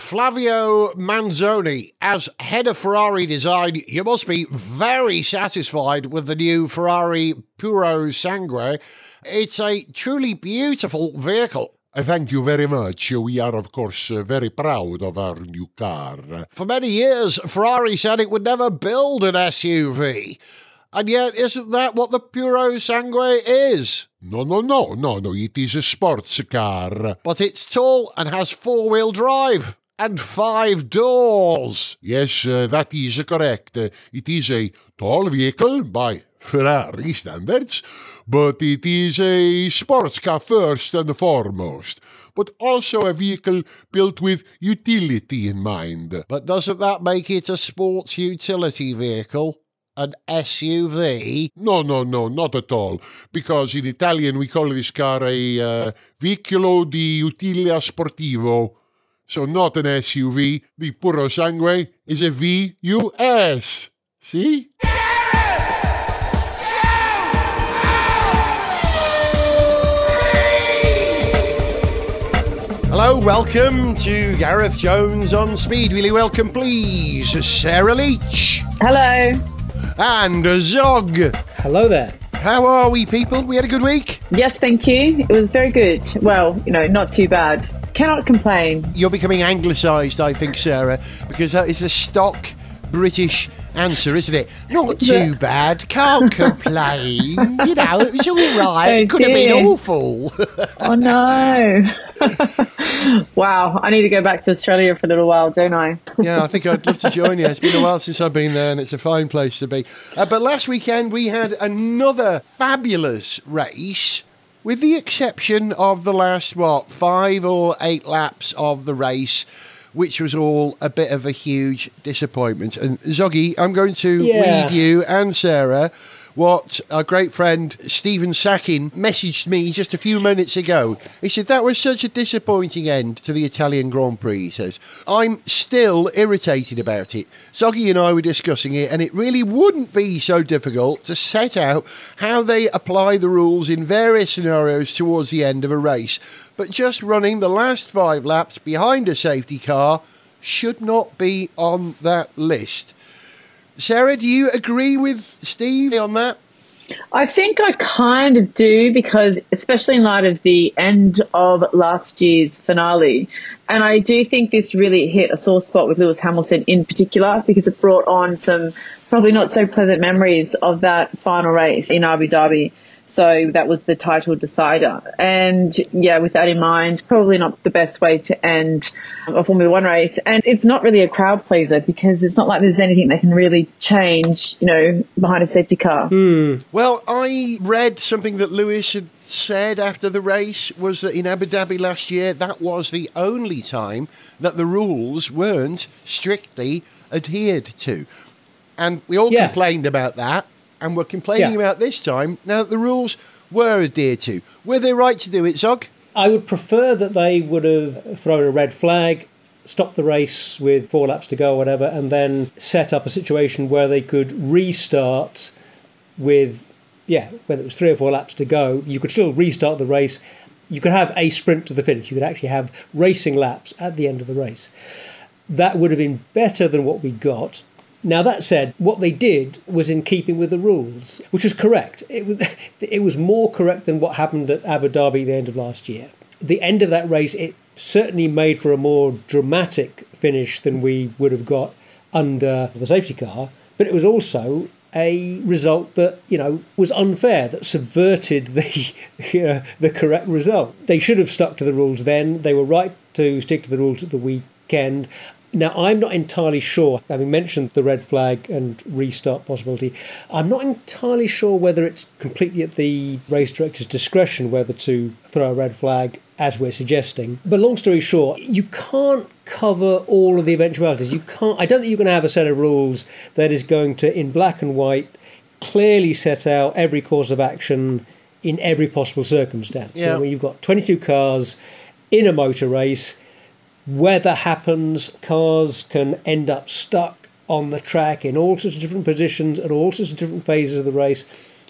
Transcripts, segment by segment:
Flavio Manzoni, as head of Ferrari design, you must be very satisfied with the new Ferrari Puro Sangue. It's a truly beautiful vehicle. Thank you very much. We are, of course, uh, very proud of our new car. For many years, Ferrari said it would never build an SUV. And yet, isn't that what the Puro Sangue is? No, no, no, no, no. It is a sports car. But it's tall and has four wheel drive and five doors. Yes, uh, that is correct. Uh, it is a tall vehicle by Ferrari standards, but it is a sports car first and foremost. But also a vehicle built with utility in mind. But doesn't that make it a sports utility vehicle? An SUV? No, no, no, not at all. Because in Italian we call this car a uh, Veicolo di Utilia Sportivo. So not an SUV. The Puro Sangue is a VUS. See? Hello, welcome to Gareth Jones on Speed. Really welcome, please, Sarah Leach Hello. and Zog. Hello there. How are we, people? We had a good week. Yes, thank you. It was very good. Well, you know, not too bad. Cannot complain. You're becoming anglicised, I think, Sarah, because that is the stock British answer, isn't it? Not too bad. Can't complain. you know, it was all right. Oh, it could have been awful. Oh no. wow, I need to go back to Australia for a little while, don't I? yeah, I think I'd love to join you. It's been a while since I've been there, and it's a fine place to be. Uh, but last weekend we had another fabulous race, with the exception of the last what five or eight laps of the race. Which was all a bit of a huge disappointment. And Zoggy, I'm going to Yeah. read you and Sarah what our great friend Stephen Sackin messaged me just a few minutes ago. He said, That was such a disappointing end to the Italian Grand Prix, he says. I'm still irritated about it. Zoggy and I were discussing it, and it really wouldn't be so difficult to set out how they apply the rules in various scenarios towards the end of a race. But just running the last five laps behind a safety car should not be on that list. Sarah, do you agree with Steve on that? I think I kind of do because, especially in light of the end of last year's finale, and I do think this really hit a sore spot with Lewis Hamilton in particular because it brought on some probably not so pleasant memories of that final race in Abu Dhabi. So that was the title decider. And yeah, with that in mind, probably not the best way to end a Formula One race. And it's not really a crowd pleaser because it's not like there's anything that can really change, you know, behind a safety car. Hmm. Well, I read something that Lewis had said after the race was that in Abu Dhabi last year, that was the only time that the rules weren't strictly adhered to. And we all Yeah. complained about that, and we're complaining Yeah. about this time now that the rules were adhered to. Were they right to do it, Zog? I would prefer that they would have thrown a red flag, stopped the race with four laps to go or whatever, and then set up a situation where they could restart with, yeah, whether it was three or four laps to go, you could still restart the race. You could have a sprint to the finish. You could actually have racing laps at the end of the race. That would have been better than what we got. Now that said, what they did was in keeping with the rules, which was correct. It was it was more correct than what happened at Abu Dhabi at the end of last year. The end of that race, it certainly made for a more dramatic finish than we would have got under the safety car, but it was also a result that you know was unfair that subverted the uh, the correct result. They should have stuck to the rules then. They were right to stick to the rules at the weekend. Now, I'm not entirely sure, having mentioned the red flag and restart possibility, I'm not entirely sure whether it's completely at the race director's discretion whether to throw a red flag, as we're suggesting. But long story short, you can't cover all of the eventualities. You can't, I don't think you're going to have a set of rules that is going to, in black and white, clearly set out every course of action in every possible circumstance. Yeah. So when you've got 22 cars in a motor race, weather happens, cars can end up stuck on the track in all sorts of different positions at all sorts of different phases of the race,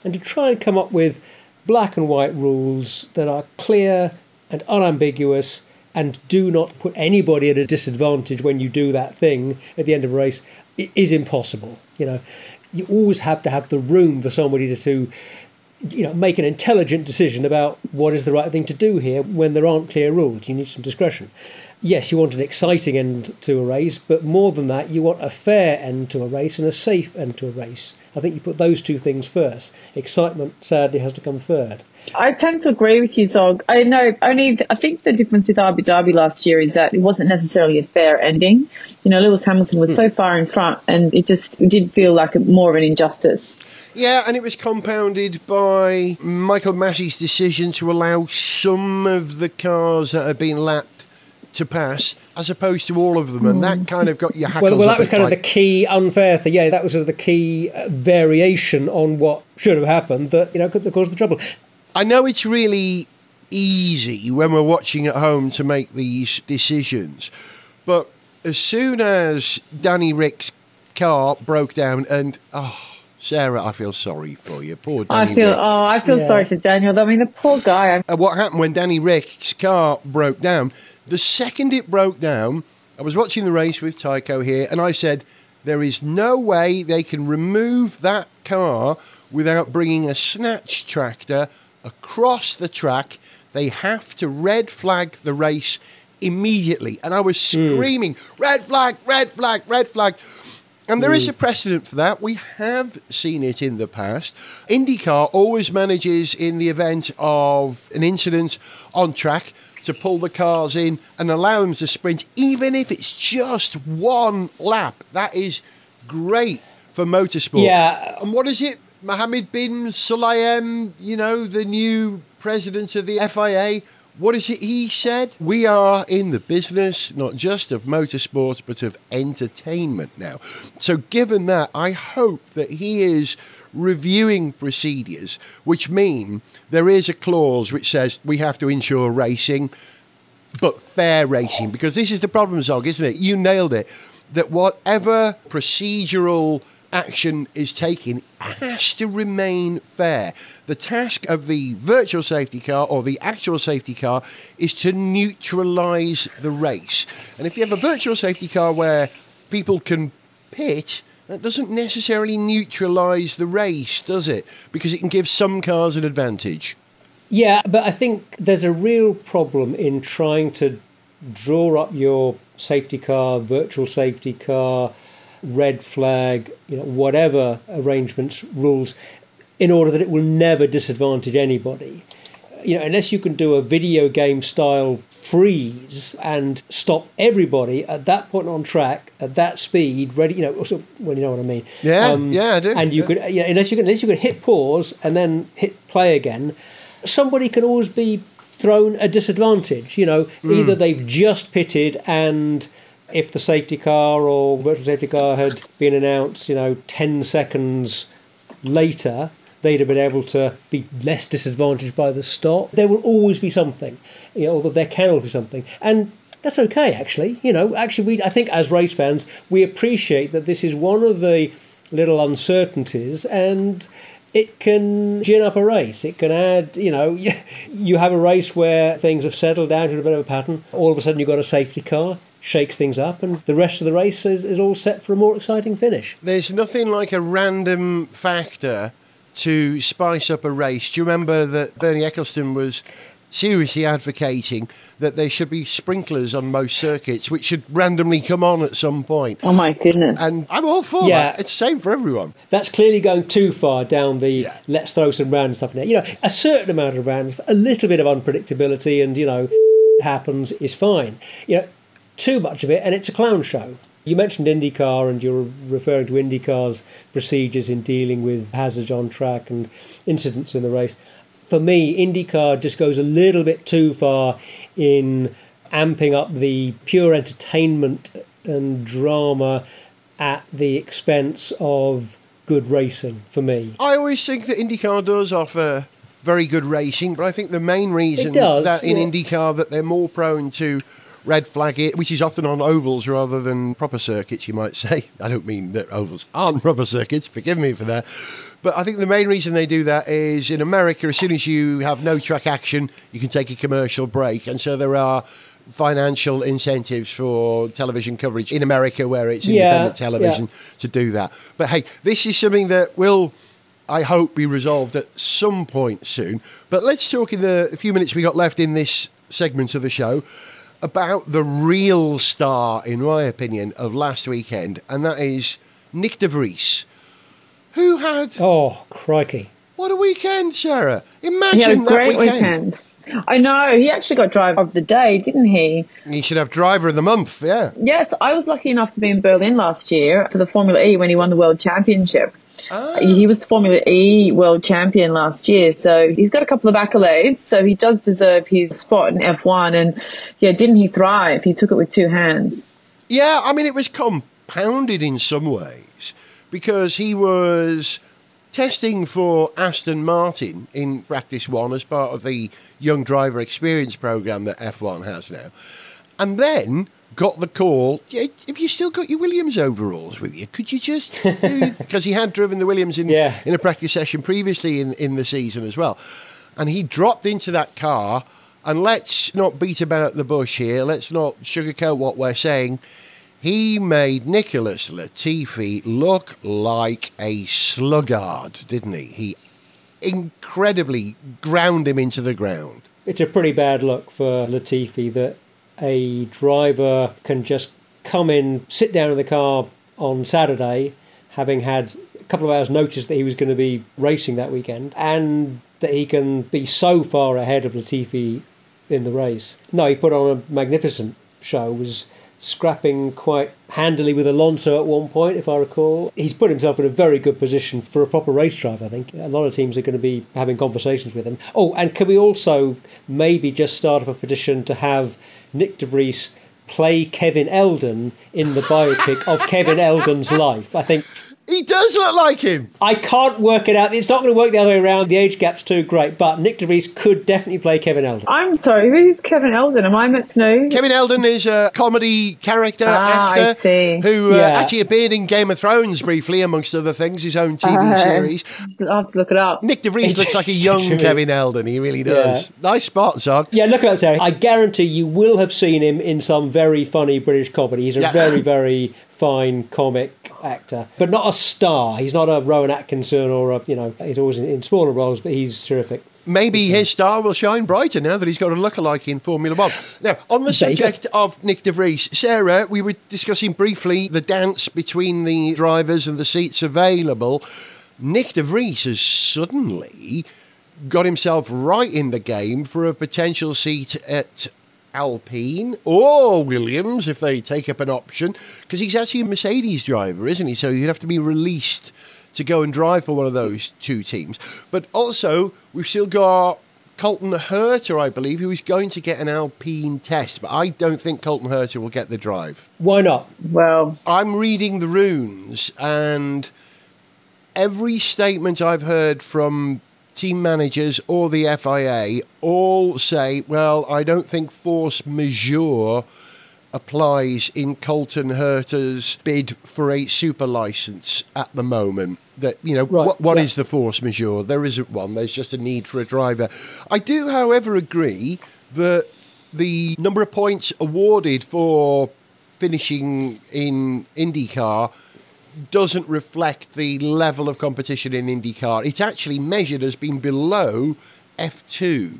and to try and come up with black and white rules that are clear and unambiguous and do not put anybody at a disadvantage when you do that thing at the end of a race it is impossible. You know, you always have to have the room for somebody to, to you know, make an intelligent decision about what is the right thing to do here when there aren't clear rules. You need some discretion. Yes, you want an exciting end to a race, but more than that, you want a fair end to a race and a safe end to a race. I think you put those two things first. Excitement, sadly, has to come third. I tend to agree with you, Zog. I know only I think the difference with Abu Dhabi last year is that it wasn't necessarily a fair ending. You know, Lewis Hamilton was hmm. so far in front, and it just it did feel like a, more of an injustice. Yeah, and it was compounded by Michael Masi's decision to allow some of the cars that had been lapped to pass as opposed to all of them, and that kind of got your hackles Well, well, that was a kind of the key unfair thing. Yeah, that was sort of the key uh, variation on what should have happened that you know could cause the trouble. I know it's really easy when we're watching at home to make these decisions, but as soon as Danny Ric's car broke down, and oh, Sarah, I feel sorry for you, poor Danny I feel Rick. oh, I feel Yeah. sorry for Daniel. I mean, the poor guy. And what happened when Danny Ric's car broke down? The second it broke down, I was watching the race with Tycho here, and I said, There is no way they can remove that car without bringing a snatch tractor across the track. They have to red flag the race immediately. And I was hmm. screaming, Red flag, red flag, red flag. And there is hmm. a precedent for that. We have seen it in the past. IndyCar always manages, in the event of an incident on track, to pull the cars in and allow them to sprint, even if it's just one lap. That is great for motorsport. Yeah. And what is it? Mohammed Ben Sulayem, you know, the new president of the FIA. What is it he said? We are in the business not just of motorsport but of entertainment now. So, given that, I hope that he is reviewing procedures, which mean there is a clause which says we have to ensure racing, but fair racing. Because this is the problem, Zog, isn't it? You nailed it. That whatever procedural action is taken has to remain fair. The task of the virtual safety car or the actual safety car is to neutralize the race. And if you have a virtual safety car where people can pit, that doesn't necessarily neutralize the race, does it? Because it can give some cars an advantage. Yeah, but I think there's a real problem in trying to draw up your safety car, virtual safety car, red flag, you know, whatever arrangements, rules, in order that it will never disadvantage anybody. You know, unless you can do a video game style freeze and stop everybody at that point on track at that speed, ready. You know, so, well, you know what I mean. Yeah, yeah, I do, And you yeah. could, yeah, unless you can, unless you can hit pause and then hit play again, somebody can always be thrown a disadvantage. You know, Hmm. either they've just pitted and if the safety car or virtual safety car had been announced, you know, ten seconds later. They'd have been able to be less disadvantaged by the stop. There will always be something, you know, although there can always be something, and that's okay. Actually, you know, actually, we I think as race fans we appreciate that this is one of the little uncertainties, and it can gin up a race. It can add, you know, you have a race where things have settled down to a bit of a pattern. All of a sudden, you've got a safety car, shakes things up, and the rest of the race is, is all set for a more exciting finish. There's nothing like a random factor to spice up a race. Do you remember that Bernie Ecclestone was seriously advocating that there should be sprinklers on most circuits, which should randomly come on at some point? oh my goodness. And I'm all for Yeah. that. It's the same for everyone. That's clearly going too far down the Yeah. let's throw some random stuff in there. You know, a certain amount of random, a little bit of unpredictability, and you know, happens is fine. You know, too much of it, and it's a clown show. You mentioned IndyCar, and you're referring to IndyCar's procedures in dealing with hazards on track and incidents in the race. For me, IndyCar just goes a little bit too far in amping up the pure entertainment and drama at the expense of good racing for me. I always think that IndyCar does offer very good racing, but I think the main reason does, that in yeah. IndyCar that they're more prone to red flag it, which is often on ovals rather than proper circuits, you might say. I don't mean that ovals aren't proper circuits, forgive me for that. But I think the main reason they do that is in America, as soon as you have no track action, you can take a commercial break. And so there are financial incentives for television coverage in America where it's Yeah, independent television to do that. But hey, this is something that will, I hope, be resolved at some point soon. But let's talk in the few minutes we got left in this segment of the show about the real star, in my opinion, of last weekend, and that is Nyck de Vries, who had Oh, crikey. what a weekend, Sarah! Imagine He had a that great weekend. weekend. I know. He actually got driver of the day, didn't he? He should have driver of the month. Yeah. Yes, I was lucky enough to be in Berlin last year for the Formula E when he won the World Championship. Ah. He was the Formula E World Champion last year, so he's got a couple of accolades. So he does deserve his spot in F1. And yeah, didn't he thrive? He took it with two hands. Yeah, I mean, it was compounded in some ways because he was testing for Aston Martin in practice one as part of the young driver experience program that F1 has now. And then got the call, "Yeah, if you still got your Williams overalls with you, could you just because he had driven the Williams in Yeah. in a practice session previously in, in the season as well. And he dropped into that car and let's not beat about the bush here, let's not sugarcoat what we're saying. He made Nicholas Latifi look like a sluggard, didn't he? He incredibly ground him into the ground. It's a pretty bad look for Latifi that a driver can just come in, sit down in the car on Saturday, having had a couple of hours' notice that he was going to be racing that weekend, and that he can be so far ahead of Latifi in the race. No, he put on a magnificent show, was scrapping quite handily with Alonso at one point, if I recall. He's put himself in a very good position for a proper race driver, I think. A lot of teams are going to be having conversations with him. Oh, and can we also maybe just start up a petition to have Nyck de Vries play Kevin Eldon in the biopic of Kevin Eldon's life? I think He does look like him. I can't work it out. It's not going to work the other way around. The age gap's too great, but Nyck de Vries could definitely play Kevin Eldon. I'm sorry, who's Kevin Eldon? Am I meant to know? Kevin Eldon is a comedy character Ah, I actor see. who uh, Yeah. actually appeared in Game of Thrones briefly, amongst other things, his own TV Uh, series. I'll have to look it up. Nyck de Vries looks like a young Kevin Eldon. He really does. Nice spot, Zog. Yeah, look at that, Sarah. I guarantee you will have seen him in some very funny British comedy. He's a Yeah. very, very fine comic actor, but not a star. He's not a Rowan Atkinson or a, you know, he's always in, in smaller roles, but he's terrific. Maybe his star will shine brighter now that he's got a lookalike in Formula One. Now, on the There you go. subject of Nyck de Vries, Sarah, we were discussing briefly the dance between the drivers and the seats available. Nyck de Vries has suddenly got himself right in the game for a potential seat at Alpine or Williams if they take up an option, because he's actually a Mercedes driver, isn't he? So you'd have to be released to go and drive for one of those two teams. But also, we've still got Colton Herta, I believe, who is going to get an Alpine test, but I don't think Colton Herta will get the drive. Why not? Well, I'm reading the runes, and every statement I've heard from team managers or the FIA all say, well, I don't think force majeure applies in Colton Herta's bid for a super license at the moment. That, you know, Right, what, what yeah. is the force majeure? There isn't one. There's just a need for a driver. I do, however, agree that the number of points awarded for finishing in IndyCar doesn't reflect the level of competition in IndyCar. It's actually measured as being below F2.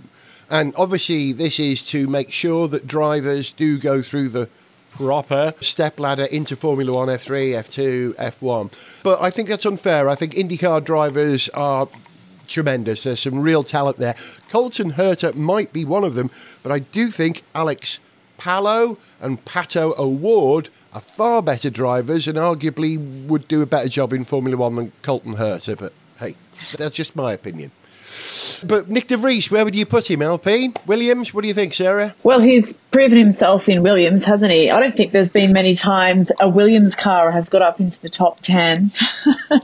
And obviously, this is to make sure that drivers do go through the proper step ladder into Formula One, F3, F2, F1. But I think that's unfair. I think IndyCar drivers are tremendous. There's some real talent there. Colton Herta might be one of them, but I do think Alex Palou and Pato O'Ward are far better drivers and arguably would do a better job in Formula One than Colton Herta. But hey, that's just my opinion. But Nyck de Vries, where would you put him? Alpine? Williams? What do you think, Sarah? well, he's proven himself in Williams, hasn't he? I don't think there's been many times a Williams car has got up into the top 10.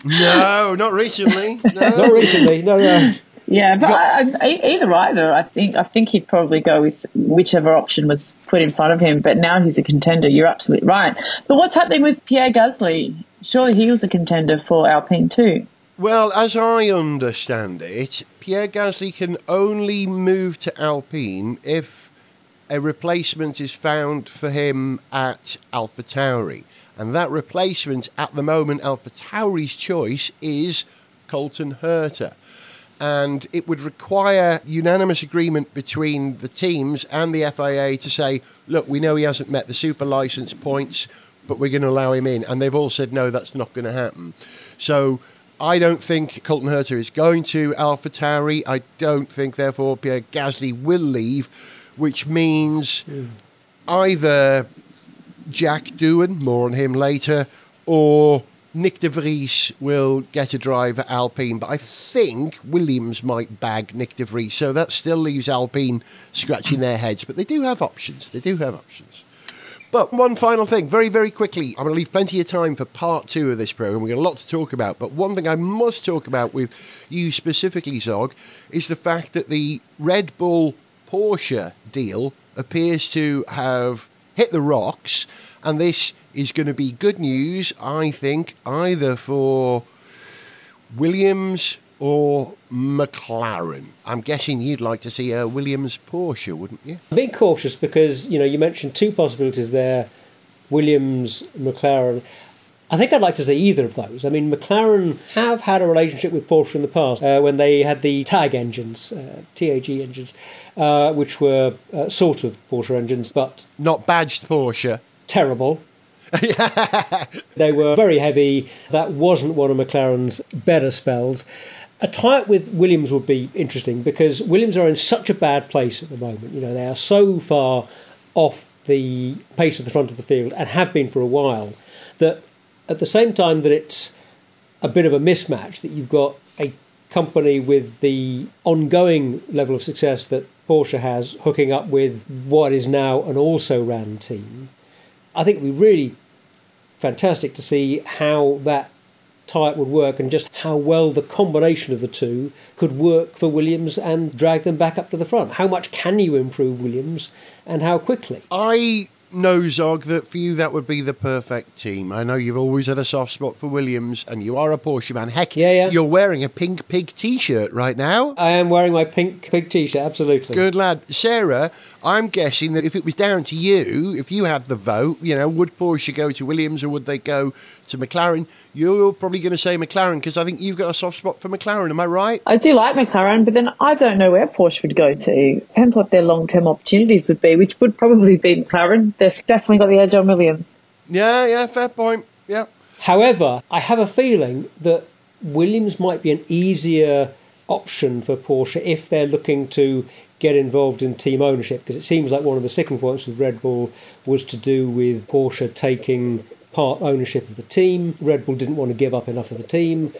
No, not recently. Not recently. No, no. Yeah, but I, I, either either, I think I think he'd probably go with whichever option was put in front of him. But now he's a contender. You're absolutely right. But what's happening with Pierre Gasly? Surely he was a contender for Alpine too. Well, as I understand it, Pierre Gasly can only move to Alpine if a replacement is found for him at Alpha Tauri. And that replacement at the moment, Alpha Tauri's choice is Colton Herta. And it would require unanimous agreement between the teams and the FIA to say, look, we know he hasn't met the super license points, but we're going to allow him in. And they've all said, no, that's not going to happen. So I don't think Colton Herta is going to Alpha Tauri. I don't think, therefore, Pierre Gasly will leave, which means either Jack Doohan, more on him later, or Nyck de Vries will get a drive at Alpine. But I think Williams might bag Nyck de Vries, so that still leaves Alpine scratching their heads. But they do have options. They do have options. But one final thing, very, very quickly. I'm going to leave plenty of time for part two of this program. We've got a lot to talk about. But one thing I must talk about with you specifically, Zog, is the fact that the Red Bull Porsche deal appears to have hit the rocks. And this is going to be good news, I think, either for Williams or McLaren. I'm guessing you'd like to see a Williams Porsche, wouldn't you? I'm being cautious because you know you mentioned two possibilities there: Williams, McLaren. I think I'd like to see either of those. I mean, McLaren have had a relationship with Porsche in the past uh, when they had the TAG engines, uh, TAG engines, uh, which were uh, sort of Porsche engines, but Not badged Porsche. terrible. they were very heavy. That wasn't one of McLaren's better spells. A tie-up with Williams would be interesting because Williams are in such a bad place at the moment. You know, they are so far off the pace of the front of the field and have been for a while that at the same time that it's a bit of a mismatch that you've got a company with the ongoing level of success that Porsche has hooking up with what is now an also ran team. I think it would be really fantastic to see how that tie-up would work and just how well the combination of the two could work for Williams and drag them back up to the front. How much can you improve Williams and how quickly? I know, Zog, that for you that would be the perfect team. I know you've always had a soft spot for Williams and you are a Porsche man. Heck, Yeah, yeah. you're wearing a pink pig t-shirt right now. I am wearing my pink pig t-shirt, absolutely. Good lad. Sarah, I'm guessing that if it was down to you, if you had the vote, you know, would Porsche go to Williams or would they go to McLaren? You're probably going to say McLaren because I think you've got a soft spot for McLaren. Am I right? I do like McLaren, but then I don't know where Porsche would go to. Depends what their long term opportunities would be, which would probably be McLaren. They've definitely got the edge on Williams. Yeah, yeah, fair point. Yeah. However, I have a feeling that Williams might be an easier option for Porsche if they're looking to get involved in team ownership because it seems like one of the sticking points with Red Bull was to do with Porsche taking part ownership of the team. Red Bull didn't want to give up enough of the team.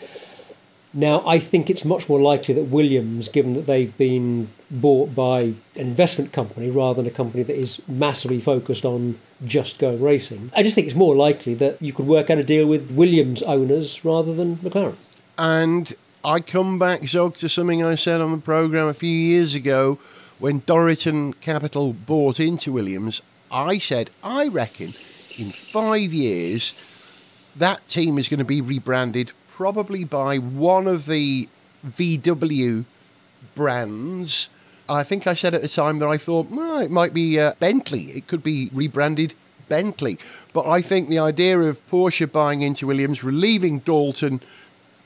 Now, I think it's much more likely that Williams, given that they've been bought by an investment company rather than a company that is massively focused on just going racing, I just think it's more likely that you could work out a deal with Williams owners rather than McLaren. And I come back, Zog, to something I said on the programme a few years ago when Dorilton Capital bought into Williams. I said, I reckon in five years that team is going to be rebranded probably by one of the VW brands. I think I said at the time that I thought well, it might be uh, Bentley. It could be rebranded Bentley. But I think the idea of Porsche buying into Williams, relieving Dorilton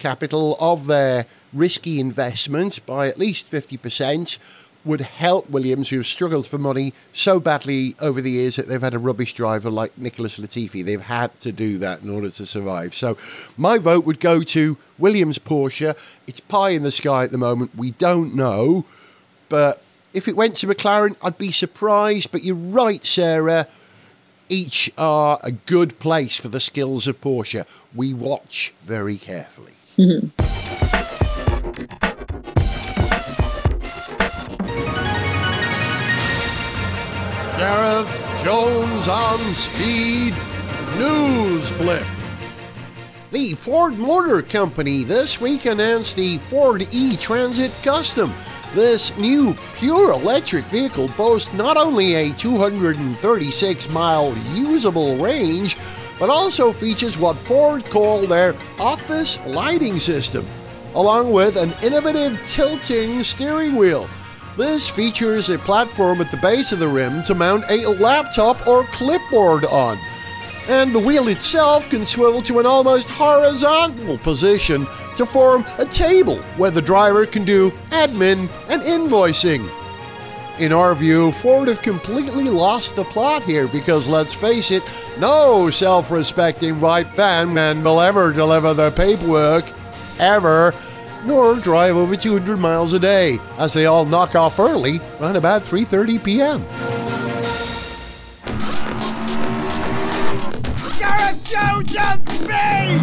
capital of their risky investment by at least 50% would help Williams, who have struggled for money so badly over the years that they've had a rubbish driver like Nicholas Latifi. They've had to do that in order to survive. So my vote would go to Williams Porsche. It's pie in the sky at the moment. We don't know. But if it went to McLaren, I'd be surprised. But you're right, Sarah. Each are a good place for the skills of Porsche. We watch very carefully. Mm-hmm. Gareth Jones on speed. News blip. The Ford Motor Company this week announced the Ford E Transit Custom. This new pure electric vehicle boasts not only a 236 mile usable range, but also features what Ford call their office lighting system, along with an innovative tilting steering wheel. This features a platform at the base of the rim to mount a laptop or clipboard on. And the wheel itself can swivel to an almost horizontal position to form a table where the driver can do admin and invoicing. In our view, Ford have completely lost the plot here because let's face it, no self respecting white van man will ever deliver the paperwork, ever, nor drive over 200 miles a day, as they all knock off early around about 3.30 p.m. Gareth Jones on speed!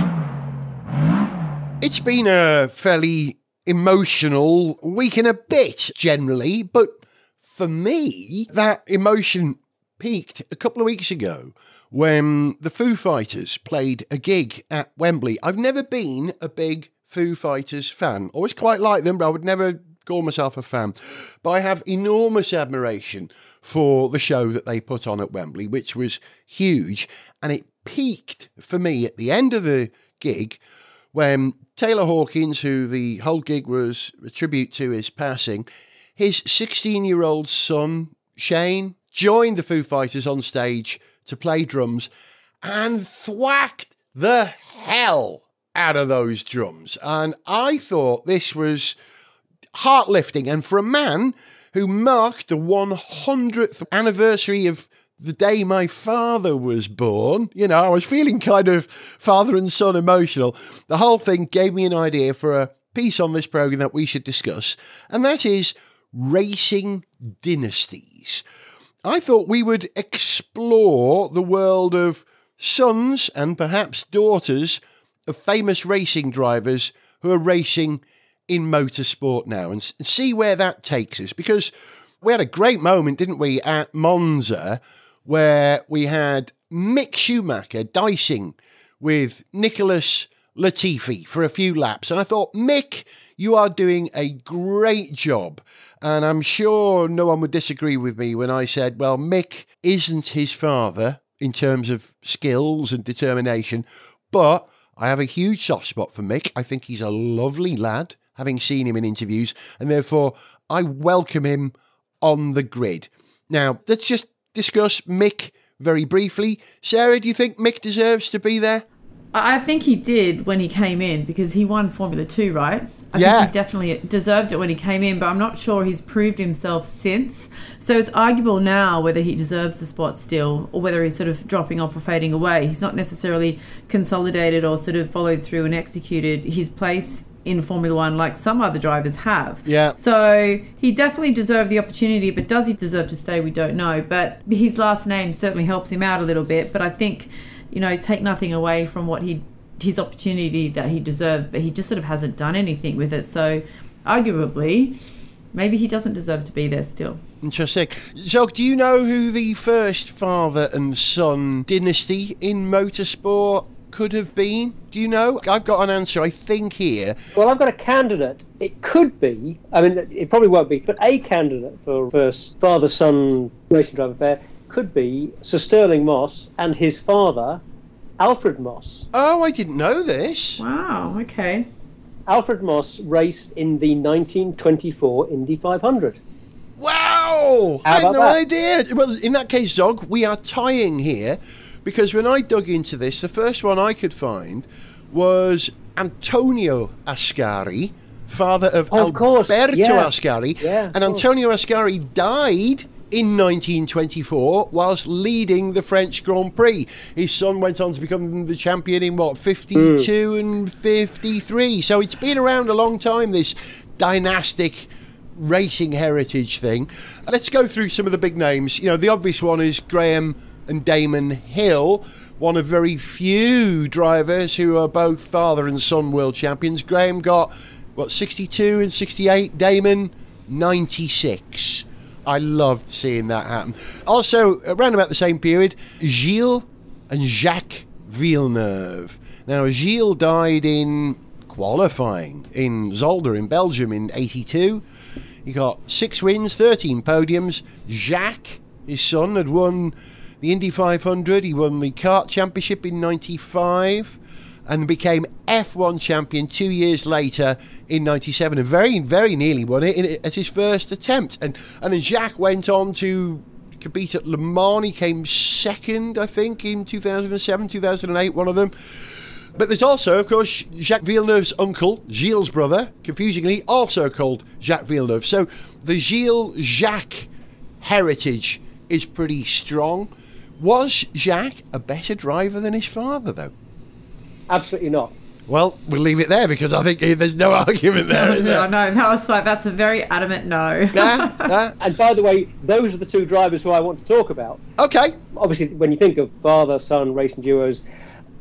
It's been a fairly emotional week and a bit generally, but for me, that emotion peaked a couple of weeks ago when the Foo Fighters played a gig at Wembley. I've never been a big Foo Fighters fan. Always quite like them, but I would never call myself a fan. But I have enormous admiration for the show that they put on at Wembley, which was huge. And it peaked for me at the end of the gig when Taylor Hawkins, who the whole gig was a tribute to his passing, his 16 year old son, Shane, joined the Foo Fighters on stage to play drums and thwacked the hell out of those drums. And I thought this was heart lifting. And for a man who marked the 100th anniversary of the day my father was born, you know, I was feeling kind of father and son emotional. The whole thing gave me an idea for a piece on this program that we should discuss, and that is racing dynasties. I thought we would explore the world of sons and perhaps daughters of famous racing drivers who are racing in motorsport now and see where that takes us. Because we had a great moment, didn't we, at Monza, where we had Mick Schumacher dicing with Nicholas Latifi for a few laps. And I thought, Mick, you are doing a great job. And I'm sure no one would disagree with me when I said, well, Mick isn't his father in terms of skills and determination, but I have a huge soft spot for Mick. I think he's a lovely lad, having seen him in interviews, and therefore I welcome him on the grid. Now, let's just discuss Mick very briefly. Sarah, do you think Mick deserves to be there? I think he did when he came in because he won Formula Two, right? I Yeah. think he definitely deserved it when he came in, but I'm not sure he's proved himself since. So it's arguable now whether he deserves the spot still or whether he's sort of dropping off or fading away. He's not necessarily consolidated or sort of followed through and executed his place in Formula One like some other drivers have. Yeah. So he definitely deserved the opportunity, but does he deserve to stay? We don't know. But his last name certainly helps him out a little bit. But I think, you know, take nothing away from what he his opportunity that he deserved, but he just sort of hasn't done anything with it. So arguably, maybe he doesn't deserve to be there still. Interesting. Zog, do you know who the first father and son dynasty in motorsport could have been? Do you know? I've got an answer, I think, here. Well, I've got a candidate. It could be, I mean, it probably won't be, but a candidate for first father son racing driver pair could be Sir Stirling Moss and his father, Alfred Moss. Oh, I didn't know this. Wow. Okay. Alfred Moss raced in the 1924 Indy 500. Wow! I had no that? idea. Well, in that case, Zog, we are tying here because when I dug into this, the first one I could find was Antonio Ascari, father of Oh, of course, Alberto yeah. Ascari. Yeah, of and course. Antonio Ascari died in 1924 whilst leading the French Grand Prix. His son went on to become the champion in what, 52 hmm. and 53. So it's been around a long time, this dynastic racing heritage thing. Let's go through some of the big names. You know, the obvious one is Graham and Damon Hill, one of very few drivers who are both father and son world champions. Graham got, what, 62 and 68, Damon 96. I loved seeing that happen. Also, around about the same period, Gilles and Jacques Villeneuve. Now, Gilles died in qualifying in Zolder in Belgium in 82. He got six wins, 13 podiums. Jacques, his son, had won the Indy 500. He won the kart championship in 95. And became F1 champion two years later in 97 and very, very nearly won it in, as his first attempt. And, and then Jacques went on to compete at Le Mans. He came second, I think, in 2007, 2008, one of them. But there's also, of course, Jacques Villeneuve's uncle, Gilles' brother, confusingly also called Jacques Villeneuve. So the Gilles Jacques heritage is pretty strong. Was Jacques a better driver than his father, though? Absolutely not. Well, we'll leave it there because I think there's no argument there. is there? I know. That was like that's a very adamant no. Nah, nah. And by the way, those are the two drivers who I want to talk about. Okay. Obviously, when you think of father son racing duos,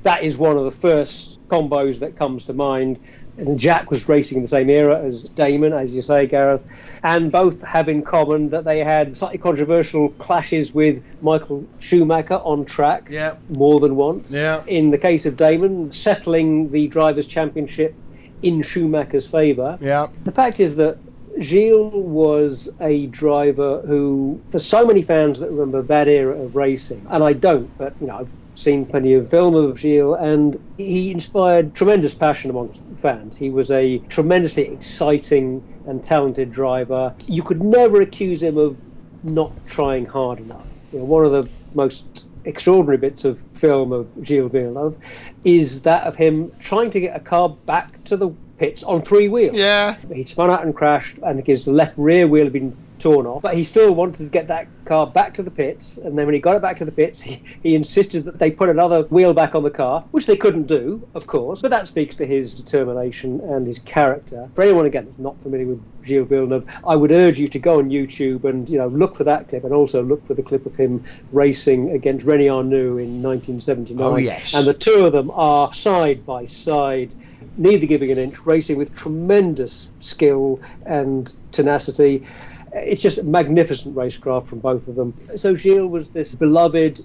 that is one of the first combos that comes to mind. And Jacques was racing in the same era as Damon, as you say, Gareth, and both have in common that they had slightly controversial clashes with Michael Schumacher on track Yeah. more than once. Yeah. In the case of Damon, settling the Drivers' Championship in Schumacher's favour. Yeah. The fact is that Gilles was a driver who, for so many fans that remember that era of racing, and I don't, but you know, I've seen plenty of film of Gilles, and he inspired tremendous passion amongst fans. He was a tremendously exciting and talented driver. You could never accuse him of not trying hard enough. You know, one of the most extraordinary bits of film of Gilles Villeneuve is that of him trying to get a car back to the pits on three wheels. Yeah. He spun out and crashed, and his left rear wheel had been torn off. But he still wanted to get that car back to the pits. And then when he got it back to the pits, he, he insisted that they put another wheel back on the car, which they couldn't do, of course. But that speaks to his determination and his character. For anyone again that's not familiar with Gilles Villeneuve, I would urge you to go on YouTube and you know look for that clip, and also look for the clip of him racing against René Arnoux in 1979. Oh, yes. And the two of them are side by side neither giving an inch, racing with tremendous skill and tenacity. It's just magnificent racecraft from both of them. So Gilles was this beloved,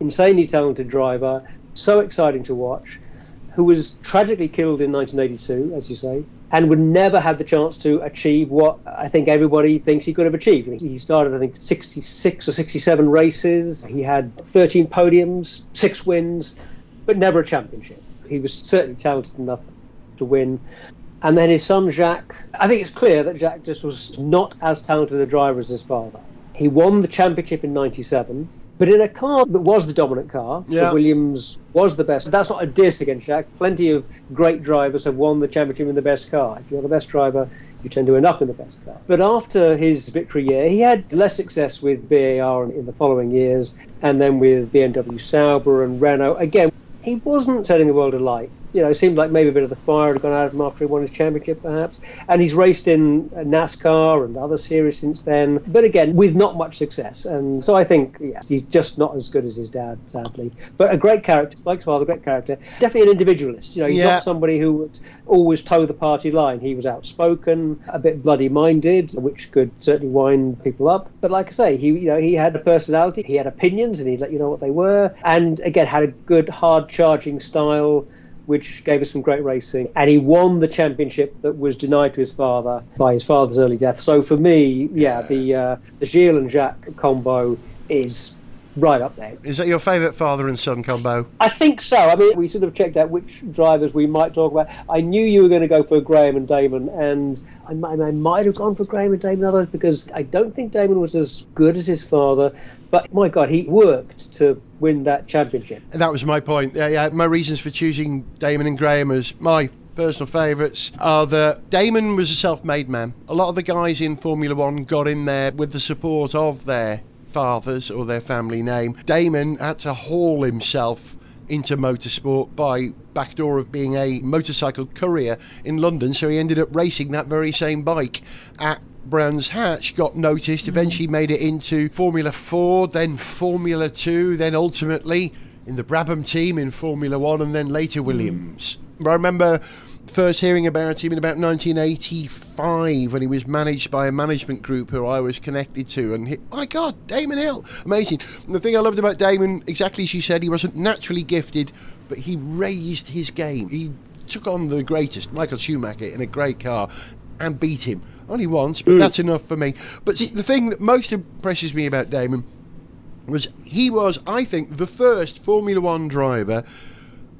insanely talented driver, so exciting to watch, who was tragically killed in 1982, as you say, and would never have the chance to achieve what I think everybody thinks he could have achieved. He started, I think, 66 or 67 races. He had 13 podiums, six wins, but never a championship. He was certainly talented enough to win. And then his son Jacques, I think it's clear that Jacques just was not as talented a driver as his father. He won the championship in 97, but in a car that was the dominant car, Yeah. Williams was the best. That's not a diss against Jacques. Plenty of great drivers have won the championship in the best car. If you're the best driver, you tend to end up in the best car. But after his victory year, he had less success with BAR in, in the following years, and then with BMW Sauber and Renault. Again, he wasn't setting the world alight. You know, it seemed like maybe a bit of the fire had gone out of him after he won his championship, perhaps. And he's raced in uh, NASCAR and other series since then, but again, with not much success. And so I think, yes, he's just not as good as his dad, sadly. But a great character, like his father, great character. Definitely an individualist. You know, he's Yeah. not somebody who would always toe the party line. He was outspoken, a bit bloody-minded, which could certainly wind people up. But like I say, he you know he had a personality, he had opinions, and he'd let you know what they were. And again, had a good hard-charging style. Which gave us some great racing, and he won the championship that was denied to his father by his father's early death. So for me, yeah, the uh, the Gilles and Jacques combo is right up there. Is that your favourite father and son combo? I think so. I mean, we sort of checked out which drivers we might talk about. I knew you were going to go for Graham and Damon, and I might, I might have gone for Graham and Damon others because I don't think Damon was as good as his father. But my God, he worked to win that championship. And that was my point. Yeah, yeah. My reasons for choosing Damon and Graham as my personal favourites are that Damon was a self-made man. A lot of the guys in Formula One got in there with the support of their fathers or their family name. Damon had to haul himself into motorsport by backdoor of being a motorcycle courier in London, so he ended up racing that very same bike at Brands Hatch, got noticed, eventually made it into Formula 4, then Formula 2, then ultimately in the Brabham team in Formula 1, and then later Williams. I remember first hearing about him in about 1985 when he was managed by a management group who I was connected to. And he, my God, Damon Hill, amazing. And the thing I loved about Damon, exactly as you said, he wasn't naturally gifted, but he raised his game. He took on the greatest, Michael Schumacher, in a great car and beat him. Only once, but mm. that's enough for me. But the thing that most impresses me about Damon was he was, I think, the first Formula One driver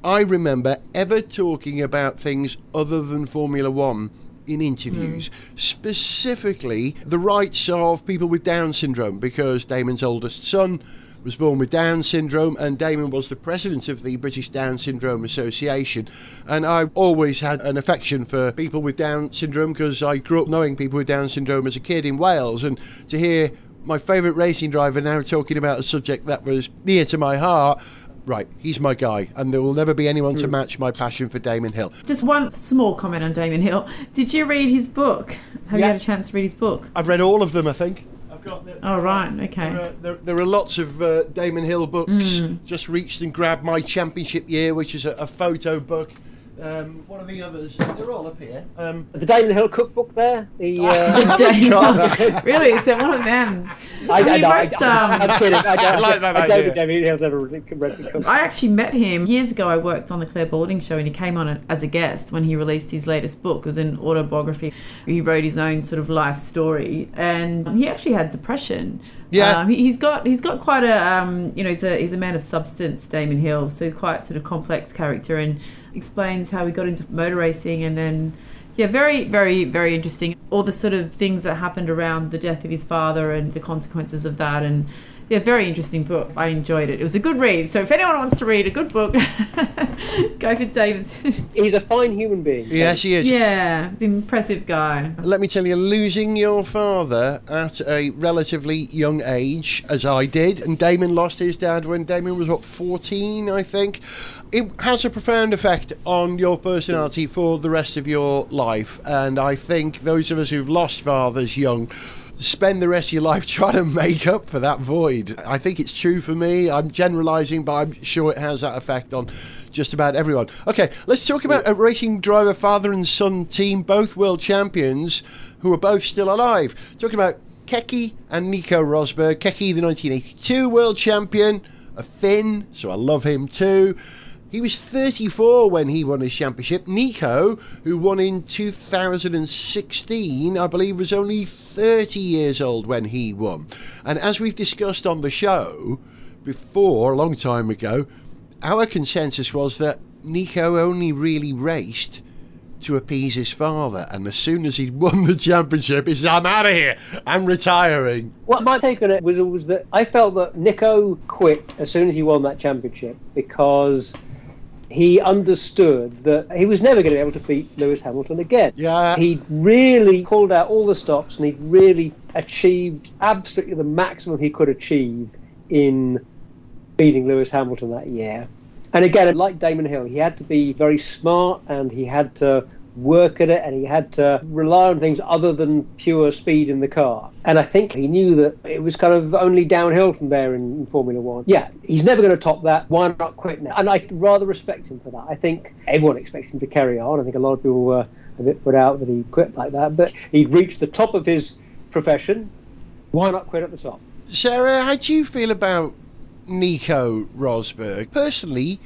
I remember ever talking about things other than Formula One in interviews, mm. specifically the rights of people with Down syndrome, because Damon's oldest son was born with Down syndrome, and Damon was the president of the British Down Syndrome Association. And I always had an affection for people with Down syndrome because I grew up knowing people with Down syndrome as a kid in Wales, and to hear my favourite racing driver now talking about a subject that was near to my heart. Right, he's my guy, and there will never be anyone to match my passion for Damon Hill. Just one small comment on Damon Hill. Did you read his book? Have Yeah. you had a chance to read his book? I've read all of them, I think. I've got the, Oh, right, okay. There are, there, there are lots of uh, Damon Hill books. Just reached and grabbed my championship year, which is a, a photo book. Um, what are the others? They're all up here. Um, The Damon Hill cookbook there. The uh, Damon- really? Is that one of them? I, I, he know, I, wrote, um, I'm kidding. I, don't, like that I don't think Damon Hill's ever read read the cookbook. I actually met him years ago. I worked on the Clare Balding show, and he came on it as a guest when he released his latest book. It was an autobiography. He wrote his own sort of life story, and he actually had depression. Yeah. um, he, he's got he's got quite a um, you know he's a he's a man of substance, Damon Hill. So he's quite sort of complex character, and explains how he got into motor racing, and then. Yeah, very, very, very interesting. All the sort of things that happened around the death of his father and the consequences of that, and yeah, very interesting book. I enjoyed it. It was a good read. So if anyone wants to read a good book, go for Davis. He's a fine human being. Yeah, he is. yeah, an impressive guy. Let me tell you, losing your father at a relatively young age, as I did, and Damon lost his dad when Damon was, what, 14, I think, it has a profound effect on your personality for the rest of your life. And I think those of us who've lost fathers young spend the rest of your life trying to make up for that void. I think it's true for me. I'm generalizing, but I'm sure it has that effect on just about everyone. Okay, let's talk about a racing driver, father and son team, both world champions, who are both still alive. Talking about Keke and Nico Rosberg. Keke, the 1982 world champion, a Finn, so I love him too. He was 34 when he won his championship. Nico, who won in 2016, I believe was only 30 years old when he won. And as we've discussed on the show before, a long time ago, our consensus was that Nico only really raced to appease his father. And as soon as he'd won the championship, he said, I'm out of here. I'm retiring. What my take on it was, was that I felt that Nico quit as soon as he won that championship because he understood that he was never going to be able to beat Lewis Hamilton again. Yeah. He'd really called out all the stops and he'd really achieved absolutely the maximum he could achieve in beating Lewis Hamilton that year. And again, like Damon Hill, he had to be very smart and he had to work at it and he had to rely on things other than pure speed in the car. And I think he knew that it was kind of only downhill from there in, in Formula One. Yeah, he's never going to top that. Why not quit now? And I rather respect him for that. I think everyone expects him to carry on. I think a lot of people were a bit put out that he quit like that. But he'd reached the top of his profession. Why not quit at the top? Sarah, how do you feel about Nico Rosberg? Personally,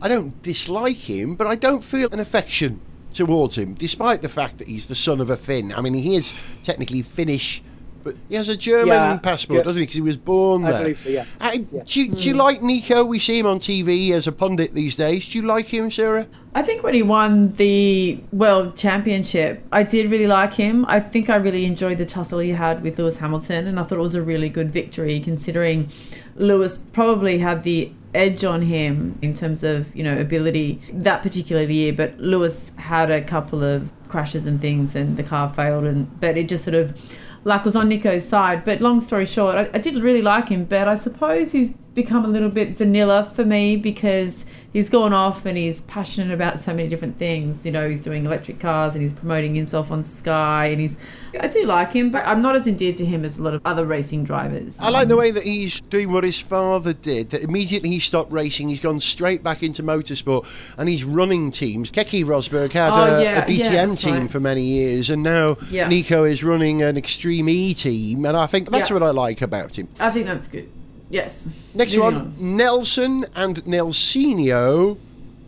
I don't dislike him, but I don't feel an affection towards him, despite the fact that he's the son of a Finn. I mean, he is technically Finnish, but he has a German Yeah, passport, yeah. doesn't he? Because he was born I there. believe so, yeah. Uh, Yeah. Do, you, do you like Nico? We see him on TV as a pundit these days. Do you like him, Sarah? I think when he won the World Championship, I did really like him. I think I really enjoyed the tussle he had with Lewis Hamilton, and I thought it was a really good victory considering Lewis probably had the edge on him in terms of you know ability that particular year. But Lewis had a couple of crashes and things, and the car failed, and but it just sort of luck was on Nico's side. But long story short, I, I did really like him, but I suppose he's become a little bit vanilla for me because he's gone off and he's passionate about so many different things. You know, he's doing electric cars and he's promoting himself on Sky, and he's. I do like him, but I'm not as endeared to him as a lot of other racing drivers. I like the way that he's doing what his father did. That immediately he stopped racing, he's gone straight back into motorsport, and he's running teams. Keke Rosberg had Oh, a, yeah, a DTM yeah, team right. for many years, and now Yeah. Nico is running an Extreme E team, and I think that's what I like about him. I think that's good. Yes. Next Moving one, Nelson and Nelsinho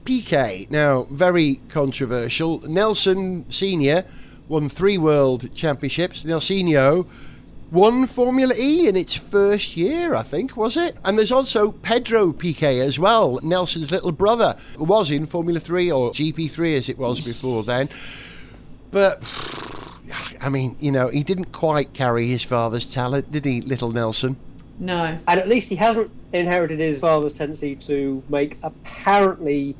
Piquet. Now, very controversial. Nelson Senior won three world championships. Nelsinho won Formula E in its first year, I think, was it? And there's also Pedro Piquet as well, Nelson's little brother, was in Formula 3 or GP3 as it was before then. But, I mean, you know, he didn't quite carry his father's talent, did he, little Nelson? No. And at least he hasn't inherited his father's tendency to make apparently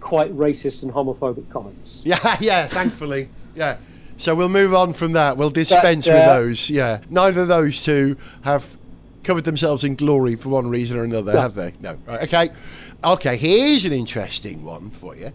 quite racist and homophobic comments. Yeah, yeah, thankfully. Yeah. So we'll move on from that. We'll dispense But, with uh, those. Yeah. Neither of those two have covered themselves in glory for one reason or another, No. have they? No. Right. Okay. Okay. Here's an interesting one for you.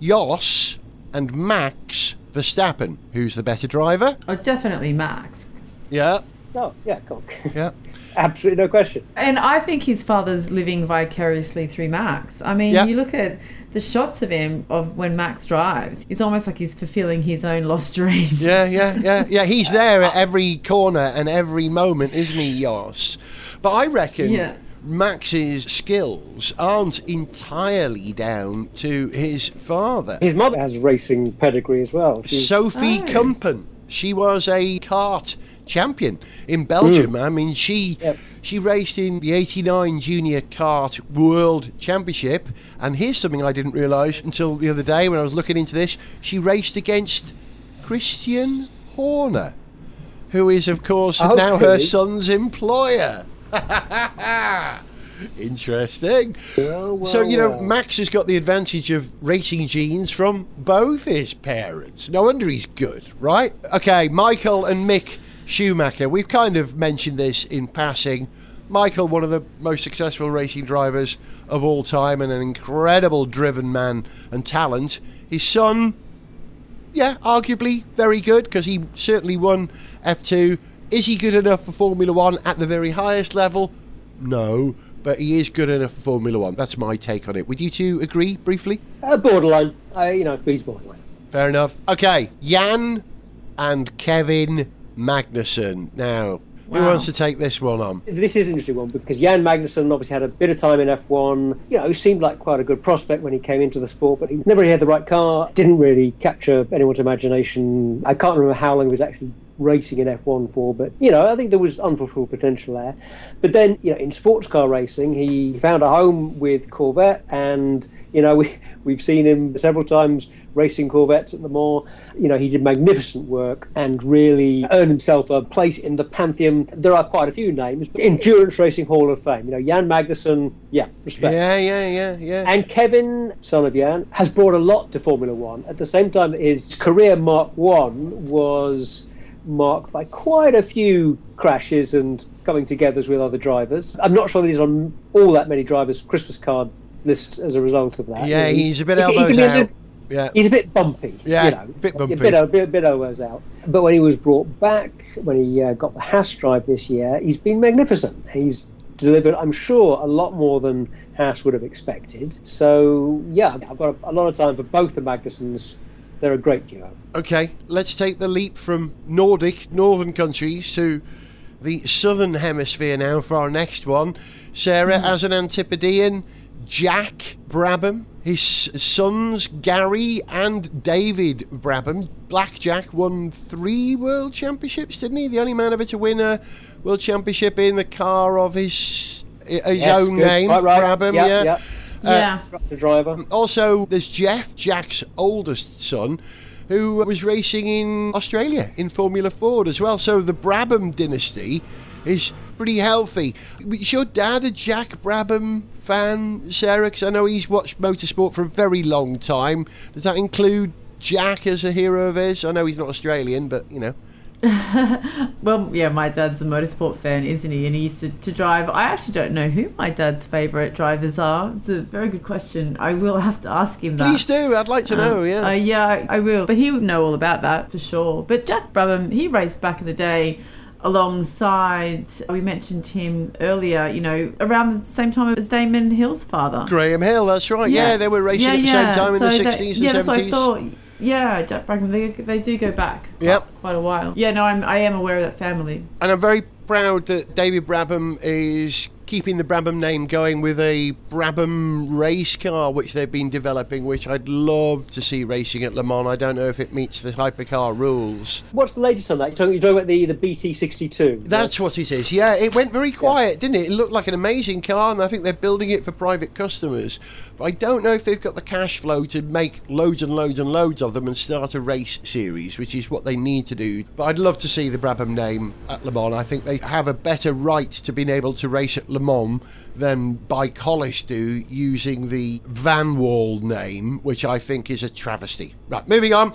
Jos and Max Verstappen. Who's the better driver? Oh, definitely Max. Yeah. Oh, yeah, cool. Yeah. Absolutely no question. And I think his father's living vicariously through Max. I mean, Yep. you look at the shots of him of when Max drives. It's almost like he's fulfilling his own lost dreams. Yeah, yeah, yeah, yeah. He's there at every corner and every moment, isn't he, Jos? But I reckon Yeah. Max's skills aren't entirely down to his father. His mother has racing pedigree as well. She's- Sophie Oh. Kumpen. She was a kart champion in Belgium. Hmm. I mean, she Yep. she raced in the '89 Junior Kart World Championship. And here's something I didn't realise until the other day when I was looking into this: she raced against Christian Horner, who is, of course, Oh, now her son's employer. Interesting. Well, so, you know, well. Max has got the advantage of racing genes from both his parents. No wonder he's good, right? Okay, Michael and Mick Schumacher. We've kind of mentioned this in passing. Michael, one of the most successful racing drivers of all time and an incredible driven man and talent. His son, yeah, arguably very good because he certainly won F2. Is he good enough for Formula One at the very highest level? No, but he is good enough for Formula One. That's my take on it. Would you two agree briefly? Uh, borderline. Uh, you know, he's borderline. Fair enough. Okay, Jan and Kevin Magnussen. Now, who wants to take this one on? This is an interesting one because Jan Magnussen obviously had a bit of time in F1. You know, he seemed like quite a good prospect when he came into the sport, but he never really had the right car. Didn't really capture anyone's imagination. I can't remember how long he was actually racing in F1 for, but you know, I think there was unfulfilled potential there. But then, you know, in sports car racing, he found a home with Corvette, and you know, we we've seen him several times racing Corvettes at Le Mans. You know, he did magnificent work and really earned himself a place in the pantheon. There are quite a few names, but Endurance Racing Hall of Fame. You know, Jan Magnussen, yeah, respect. Yeah, yeah, yeah, yeah. And Kevin, son of Jan, has brought a lot to Formula One. At the same time, his career Mark One was marked by quite a few crashes and coming togethers with other drivers. I'm not sure that he's on all that many drivers' Christmas card lists as a result of that. yeah, He- he's a bit he- he elbows be a out. little- Yeah. He's a bit bumpy. Yeah, you know, bit bumpy. A bit, a bit, bit elbows out. But when he was brought back, when he uh, got the Haas drive this year, he's been magnificent. He's delivered, I'm sure, a lot more than Haas would have expected. So, yeah, I've got a, a lot of time for both the Magnussens. They're a great duo. Okay, let's take the leap from Nordic, northern countries to the southern hemisphere now for our next one. Sarah, hmm. as an Antipodean, Jack Brabham, his sons Gary and David Brabham. Black Jack won three world championships, didn't he? The only man ever to win a world championship in the car of his his Yes, own good. name, Right. Brabham. Yeah, yeah. yeah. Uh, yeah. The driver. Also, there's Jeff, Jack's oldest son, who was racing in Australia in Formula Ford as well. So the Brabham dynasty is pretty healthy. Is your dad a Jack Brabham fan, Sarah? 'Cause I know he's watched motorsport for a very long time. Does that include Jack as a hero of his? I know he's not Australian, but you know. Well, yeah, my dad's a motorsport fan, isn't he? And he used to, to drive. I actually don't know who my dad's favourite drivers are. It's a very good question. I will have to ask him that. Please do. I'd like to know. Yeah. Uh, yeah, I, will. But he would know all about that for sure. But Jack Brabham, he raced back in the day alongside, we mentioned him earlier, you know, around the same time as Damon Hill's father. Graham Hill. That's right. Yeah, they were racing Yeah, at the yeah. same time in So the that- sixties yeah, and that's what I thought. Yeah, Jack Brabham, they, they do go back quite, Yep. quite a while. Yeah, no, I'm, I am aware of that family. And I'm very proud that David Brabham is keeping the Brabham name going with a Brabham race car, which they've been developing, which I'd love to see racing at Le Mans. I don't know if it meets the hypercar rules. What's the latest on that? You're talking, you're talking about the, the BT62? That's what it is. Yeah, it went very quiet, didn't it? It looked like an amazing car, and I think they're building it for private customers. But I don't know if they've got the cash flow to make loads and loads and loads of them and start a race series, which is what they need to do. But I'd love to see the Brabham name at Le Mans. I think they have a better right to being able to race at Le Mans than ByKolles do using the Vanwall name, which I think is a travesty. Right, moving on.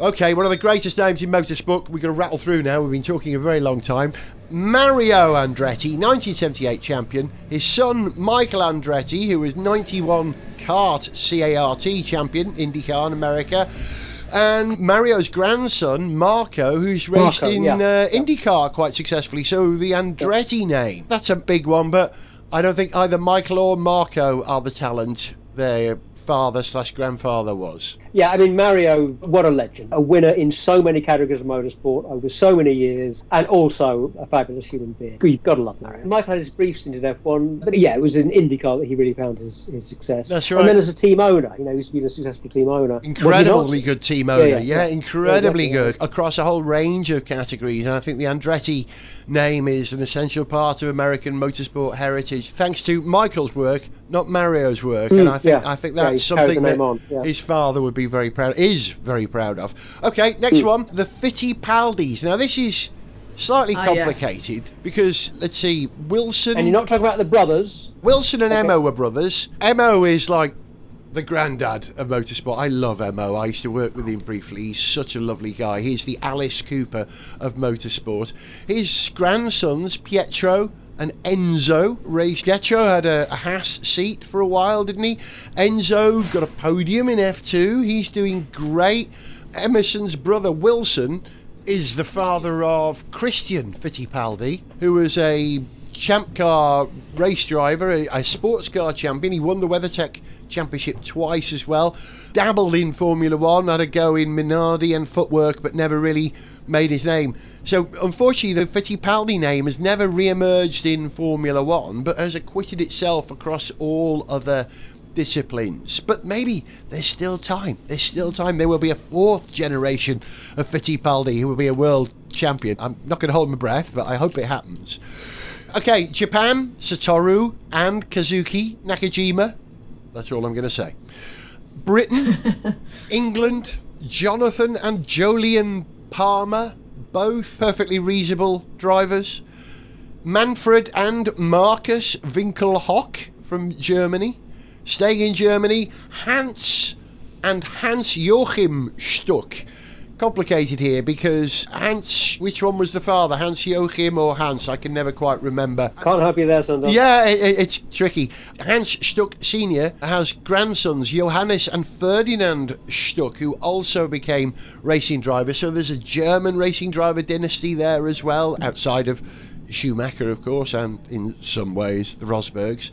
Okay, one of the greatest names in motorsport. We're going to rattle through now. We've been talking a very long time. Mario Andretti, 1978 champion. His son, Michael Andretti, who was 91 kart CART champion, IndyCar in America. And Mario's grandson, Marco, who's raced Marco, in yeah. uh, IndyCar quite successfully. So the Andretti name, that's a big one, but I don't think either Michael or Marco are the talent their father slash grandfather was. Yeah, I mean, Mario, what a legend. A winner in so many categories of motorsport over so many years, and also a fabulous human being. You've got to love Mario. Michael had his brief stint in F1, but yeah, it was in IndyCar that he really found his, his success. That's And then as a team owner, you know, he's been a successful team owner. Incredibly good team owner, yeah, Yeah, yeah. incredibly Yeah, good across a whole range of categories. And I think the Andretti name is an essential part of American motorsport heritage, thanks to Michael's work, not Mario's work. and I think Mm. I think that's something that on, his father would be very proud, is very proud of. Okay, next Mm. one, the Fittipaldis. Now this is slightly Ah, yeah. complicated because let's see, Wilson. And you're not talking about the brothers. Wilson and Okay. Emo were brothers. Emo is like the granddad of motorsport. I love Emo. I used to work with him briefly. He's such a lovely guy. He's the Alice Cooper of motorsport. His grandsons, Pietro and Enzo, raced. Pietro had a, a Haas seat for a while, didn't he? Enzo got a podium in F2. He's doing great. Emerson's brother, Wilson, is the father of Christian Fittipaldi, who was a champ car race driver, a, a sports car champion. He won the WeatherTech Championship twice as well. Dabbled in Formula One, had a go in Minardi and footwork, but never really made his name. So, unfortunately, the Fittipaldi name has never re emerged in Formula One, but has acquitted itself across all other disciplines. But maybe there's still time. There's still time. There will be a fourth generation of Fittipaldi who will be a world champion. I'm not going to hold my breath, but I hope it happens. Okay, Japan, Satoru, and Kazuki Nakajima. That's all I'm going to say. Britain, England, Jonathan and Jolyon Palmer, both perfectly reasonable drivers. Manfred and Marcus Winkelhock from Germany. Staying in Germany, Hans and Hans Joachim Stuck. Complicated here because Hans, which one was the father, Hans Joachim or Hans? I can never quite remember. Can't help you there, sometimes. Yeah, it- it's tricky. Hans Stuck Sr. has grandsons, Johannes and Ferdinand Stuck, who also became racing drivers. So there's a German racing driver dynasty there as well, outside of Schumacher, of course, and in some ways the Rosbergs.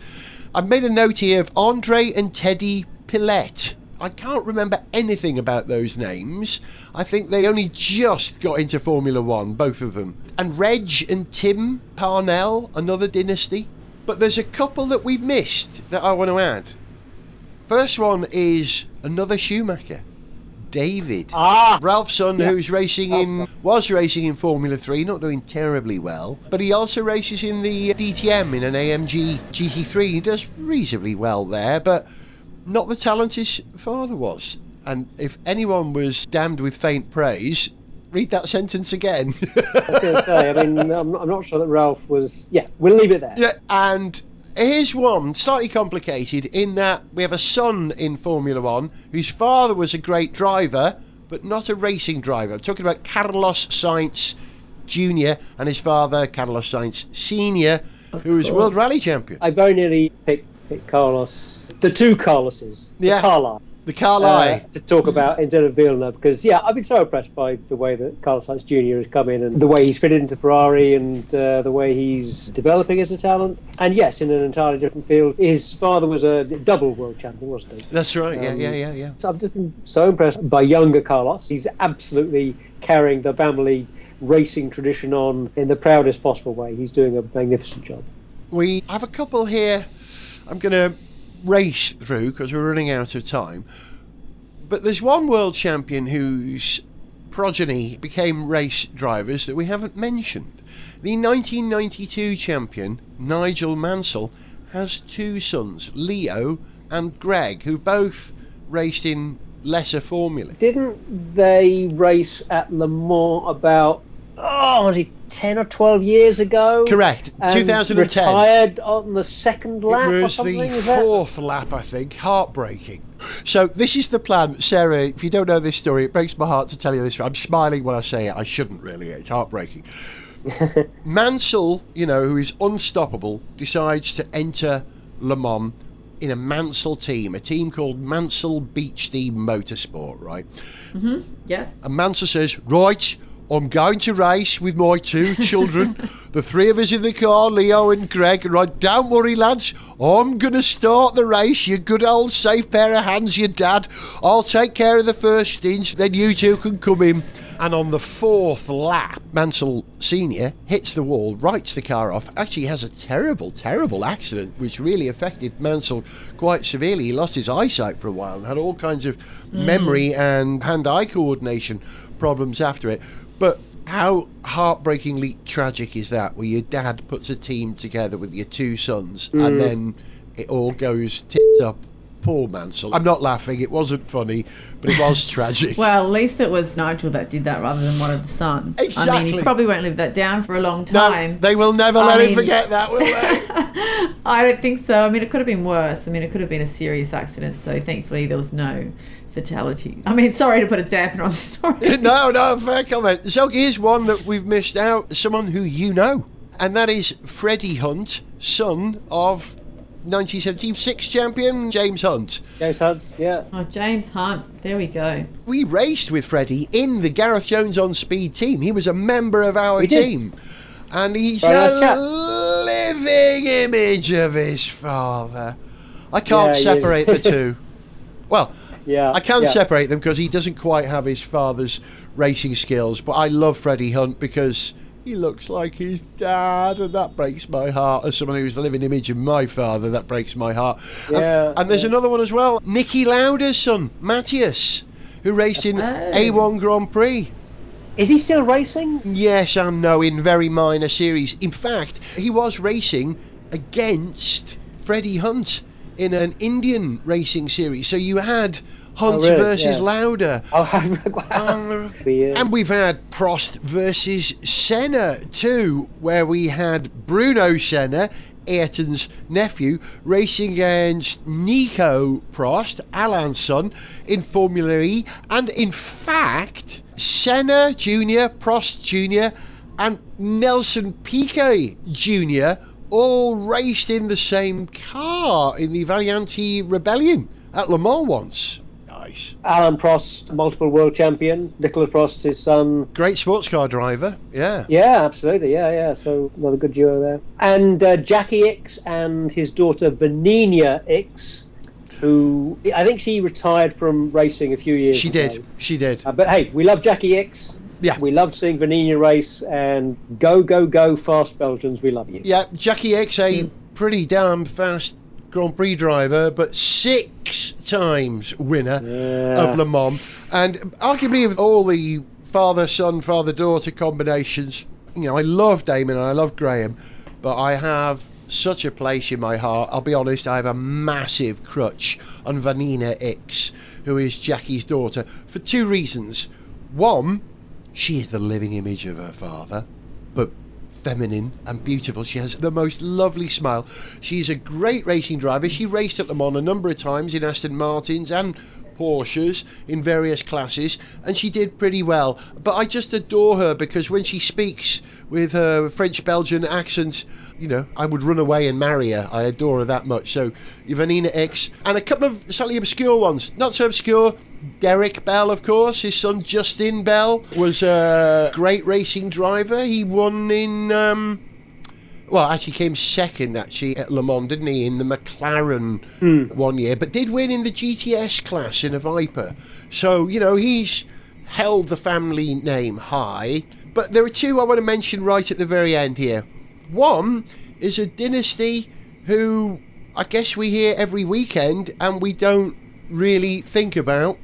I've made a note here of Andre and Teddy Pilette. I can't remember anything about those names. I think they only just got into Formula One, both of them. And Reg and Tim Parnell, another dynasty. But there's a couple that we've missed that I want to add. First one is another Schumacher, David. Ah! Ralf's son, Yeah. who's racing in, was racing in Formula 3, not doing terribly well, but he also races in the DTM in an AMG GT3. He does reasonably well there, but not the talent his father was. And if anyone was damned with faint praise, read that sentence again. I was going to say, I mean, I'm, I'm not sure that Ralf was. Yeah, we'll leave it there. Yeah, and here's one slightly complicated in that we have a son in Formula One whose father was a great driver, but not a racing driver. I'm talking about Carlos Sainz Jr. and his father, Carlos Sainz Sr., who was oh. world rally champion. I very nearly picked, Carlos, the two Carloses, Yeah. the Carlisle. The Carlisle. uh, to talk about instead of Villeneuve because yeah, I've been so impressed by the way that Carlos Sainz Jr. has come in and the way he's fitted into Ferrari and uh, the way he's developing as a talent. And yes, in an entirely different field. His father was a double world champion, wasn't he? That's right. Yeah, Um, yeah, yeah, yeah. So I've just been so impressed by younger Carlos. He's absolutely carrying the family racing tradition on in the proudest possible way. He's doing a magnificent job. We have a couple here. I'm going to race through because we're running out of time. But there's one world champion whose progeny became race drivers that we haven't mentioned. The 1992 champion, Nigel Mansell, has two sons, Leo and Greg, who both raced in lesser formula. Didn't they race at Le Mans about oh, was it ten or twelve years ago? Correct. 2010. Retired on the second lap. It or was something? the Is that- fourth lap, I think. Heartbreaking. So this is the plan, Sarah. If you don't know this story, it breaks my heart to tell you this. I'm smiling when I say it. I shouldn't really. It's heartbreaking. Mansell, you know, who is unstoppable, decides to enter Le Mans in a Mansell team, a team called Mansell Beechdean Motorsport, right? Mm-hmm. Yes. And Mansell says, Right, I'm going to race with my two children. the three of us in the car, Leo and Greg. Right, don't worry, lads. I'm going to start the race. You good old safe pair of hands, your dad. I'll take care of the first inch, then you two can come in. And on the fourth lap, Mansell Sr. hits the wall, writes the car off. Actually, has a terrible, terrible accident, which really affected Mansell quite severely. He lost his eyesight for a while and had all kinds of hmm. memory and hand eye coordination problems after it. But how heartbreakingly tragic is that, where your dad puts a team together with your two sons and mm. then it all goes tits up? Poor Mansell. I'm not laughing, it wasn't funny, but it was tragic. Well, at least it was Nigel that did that rather than one of the sons. I mean, Exactly. he probably won't live that down for a long time. no, they will never I let him forget that, will they? I don't think so. I mean, it could have been worse. I mean, it could have been a serious accident. So thankfully, there was no fatalities. I mean, sorry to put a damper on the story. no, no, fair comment. So here's one that we've missed out. Someone who you know, and that is Freddie Hunt, son of 1976 champion James Hunt. James Hunt, yeah. Oh, James Hunt. There we go. We raced with Freddie in the Gareth Jones on Speed team. He was a member of our We did. team. And he's Very a chap. living image of his father. I can't Yeah, separate the two. Well, Yeah. I can yeah. separate them because he doesn't quite have his father's racing skills. But I love Freddie Hunt because he looks like his dad, and that breaks my heart. As someone who's the living image of my father, that breaks my heart. And- Yeah, And, there's yeah. another one as well, Niki Lauda's son, Mathias, who raced in Oh. A1 Grand Prix. Is he still racing? Yes and no in very minor series. In fact, he was racing against Freddie Hunt in an Indian racing series. So you had Hunt Oh, really? versus Yeah. Lauda. Oh, wow. Um, and we've had Prost versus Senna too, where we had Bruno Senna, Ayrton's nephew, racing against Nico Prost, Alain's son, in Formula E. And in fact, Senna Jr., Prost Jr., and Nelson Piquet Jr. all raced in the same car in the Vaillante Rebellion at Le Mans once. Nice. Alain Prost, multiple world champion. Nicholas Prost, his son. Great sports car driver, yeah. Yeah, absolutely. Yeah, yeah. So another good duo there. And uh, Jacky Ickx and his daughter Vanina Ickx, who I think she retired from racing a few years ago. She ago. did. She did. Uh, but hey, we love Jacky Ickx. Yeah. We loved seeing Vanina race and go, go, go, fast Belgians. We love you. Yeah, Jacky Ickx, a mm. pretty damn fast Grand Prix driver, but six times winner Yeah. of Le Mans. And arguably, of all the father son, father daughter combinations, you know, I love Damon and I love Graham, but I have such a place in my heart. I'll be honest, I have a massive crutch on Vanina Ickx, who is Jacky's daughter, for two reasons. One, she is the living image of her father, but feminine and beautiful. She has the most lovely smile. She's a great racing driver. She raced at Le Mans a number of times in Aston Martins and Porsches in various classes, and she did pretty well. But I just adore her because when she speaks with her French Belgian accent, you know, I would run away and marry her. I adore her that much. So, Ivanina Ickx, and a couple of slightly obscure ones. Not so obscure. Derek Bell, of course, his son Justin Bell was a great racing driver. He won in, um, well, actually came second actually at Le Mans, didn't he, in the McLaren one year, but did win in the GTS class in a Viper. So you know he's held the family name high. But there are two I want to mention right at the very end here. One is a dynasty who I guess we hear every weekend and we don't really think about.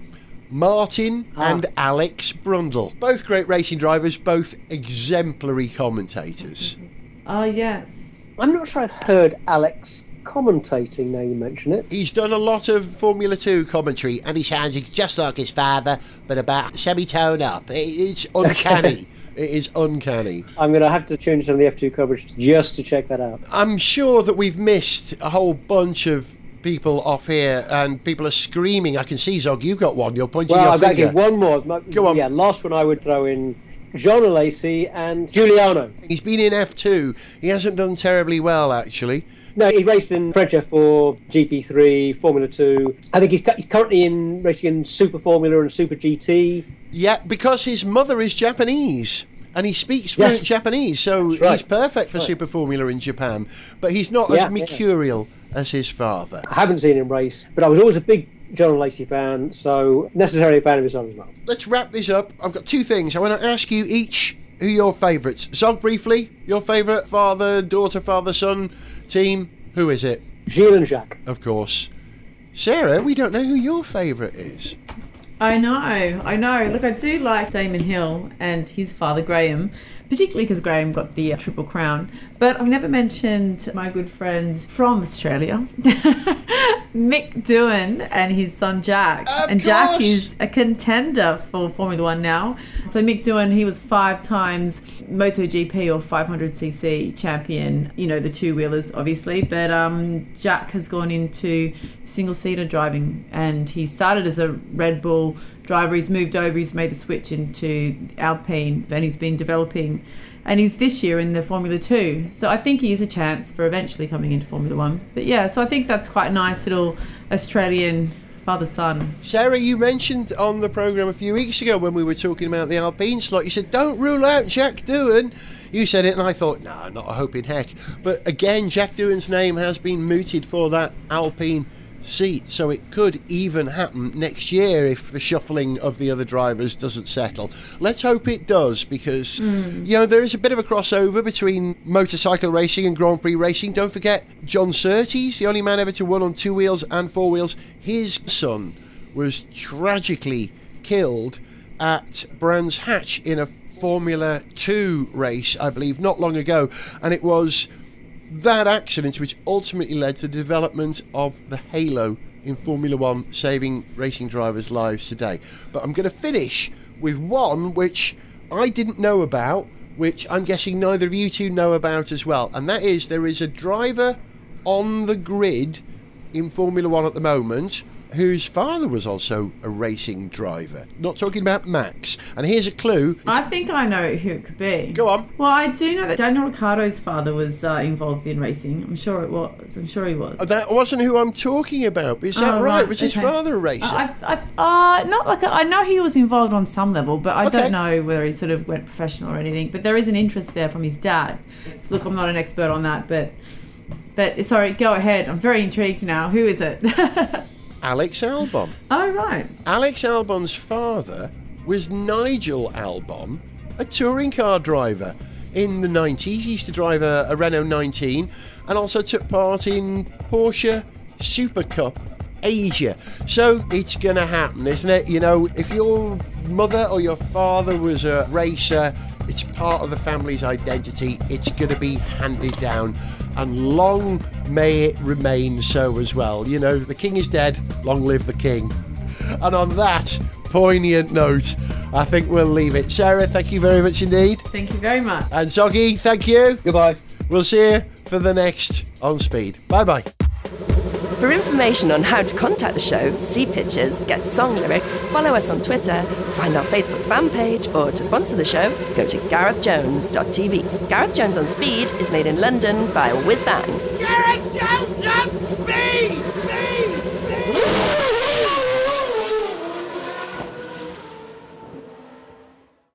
Martin ah. and Alex Brundle. Both great racing drivers, both exemplary commentators. Oh, yes. I'm not sure I've heard Alex commentating now you mention it. He's done a lot of Formula 2 commentary and he sounds just like his father, but about semitone up. It's uncanny. it is uncanny. I'm going to have to tune some of the F2 coverage just to check that out. I'm sure that we've missed a whole bunch of people off here and people are screaming. I can see, Zog, you've got one. You're pointing Well, your I've finger. give one more. Go on. Yeah, last one I would throw in Jean Alesi and Giuliano. He's been in F2. He hasn't done terribly well, actually. No, he raced in French for GP3, Formula 2. I think he's, he's currently in racing in Super Formula and Super GT. Yeah, because his mother is Japanese. And he speaks fluent Yes. Japanese, so right. he's perfect for Right. Super Formula in Japan. But he's not Yeah, as mercurial as his father. I haven't seen him race, but I was always a big Jean Alesi fan, so necessarily a fan of his son as well. Let's wrap this up. I've got two things. I want to ask you each who your favourites. Zog, briefly, your favourite father, daughter, father, son team. Who is it? Gilles and Jacques. Of course. Sarah, we don't know who your favourite is. I know, I know. Look, I do like Damon Hill and his father Graham, particularly because Graham got the uh, Triple Crown. But I've never mentioned my good friend from Australia, Mick Doohan, and his son Jack. Of and Jack course. is a contender for Formula One now. So Mick Doohan, he was five times MotoGP or 500cc champion. You know the two wheelers, obviously. But um, Jack has gone into single seater driving, and he started as a Red Bull driver. He's moved over. He's made the switch into Alpine, and he's been developing. And he's this year in the Formula Two, so I think he is a chance for eventually coming into Formula One. But yeah, so I think that's quite a nice little Australian father son. Sarah, you mentioned on the programme a few weeks ago when we were talking about the Alpine slot, you said, don't rule out Jack Doohan. You said it, and I thought, no, not a hope in heck. But again, Jack Doohan's name has been mooted for that Alpine seat, so it could even happen next year if the shuffling of the other drivers doesn't settle. Let's hope it does, because, hmm. you know, there is a bit of a crossover between motorcycle racing and Grand Prix racing. Don't forget, John Surtees, the only man ever to win on two wheels and four wheels, his son was tragically killed at Brands Hatch in a Formula 2 race, I believe, not long ago. And it was that accident which ultimately led to the development of the Halo in Formula 1, saving racing drivers' lives today. But I'm going to finish with one which I didn't know about, which I'm guessing neither of you two know about as well. And that is there is a driver on the grid in Formula One at the moment whose father was also a racing driver. Not talking about Max. And here's a clue. I think I know who it could be. Go on. Well, I do know that Daniel Ricciardo's father was uh, involved in racing. I'm sure it was. I'm sure he was. That wasn't who I'm talking about. Is that Oh, right? right, Was his father a racer? I, I, uh, not like I know he was involved on some level, but I Okay. don't know whether he sort of went professional or anything. But there is an interest there from his dad. Look, I'm not an expert on that, but but sorry, go ahead. I'm very intrigued now. Who is it? Alex Albon. oh right. Alex Albon's father was Nigel Albon, a touring car driver. In the 90s, he used to drive a, a Renault 19 and also took part in Porsche Super Cup Asia. So it's going to happen, isn't it? You know, if your mother or your father was a racer, it's part of the family's identity. It's going to be handed down. And long may it remain so as well. You know, the king is dead, long live the king. And on that poignant note, I think we'll leave it. Sarah, thank you very much indeed. Thank you very much. And Zoggy, thank you. Goodbye. We'll see you for the next On Speed. Bye bye. For information on how to contact the show, see pictures, get song lyrics, follow us on Twitter, find our Facebook fan page, or to sponsor the show, go to garethjones.tv. Gareth Jones on Speed is made in London by Whizbang. Gareth Jones on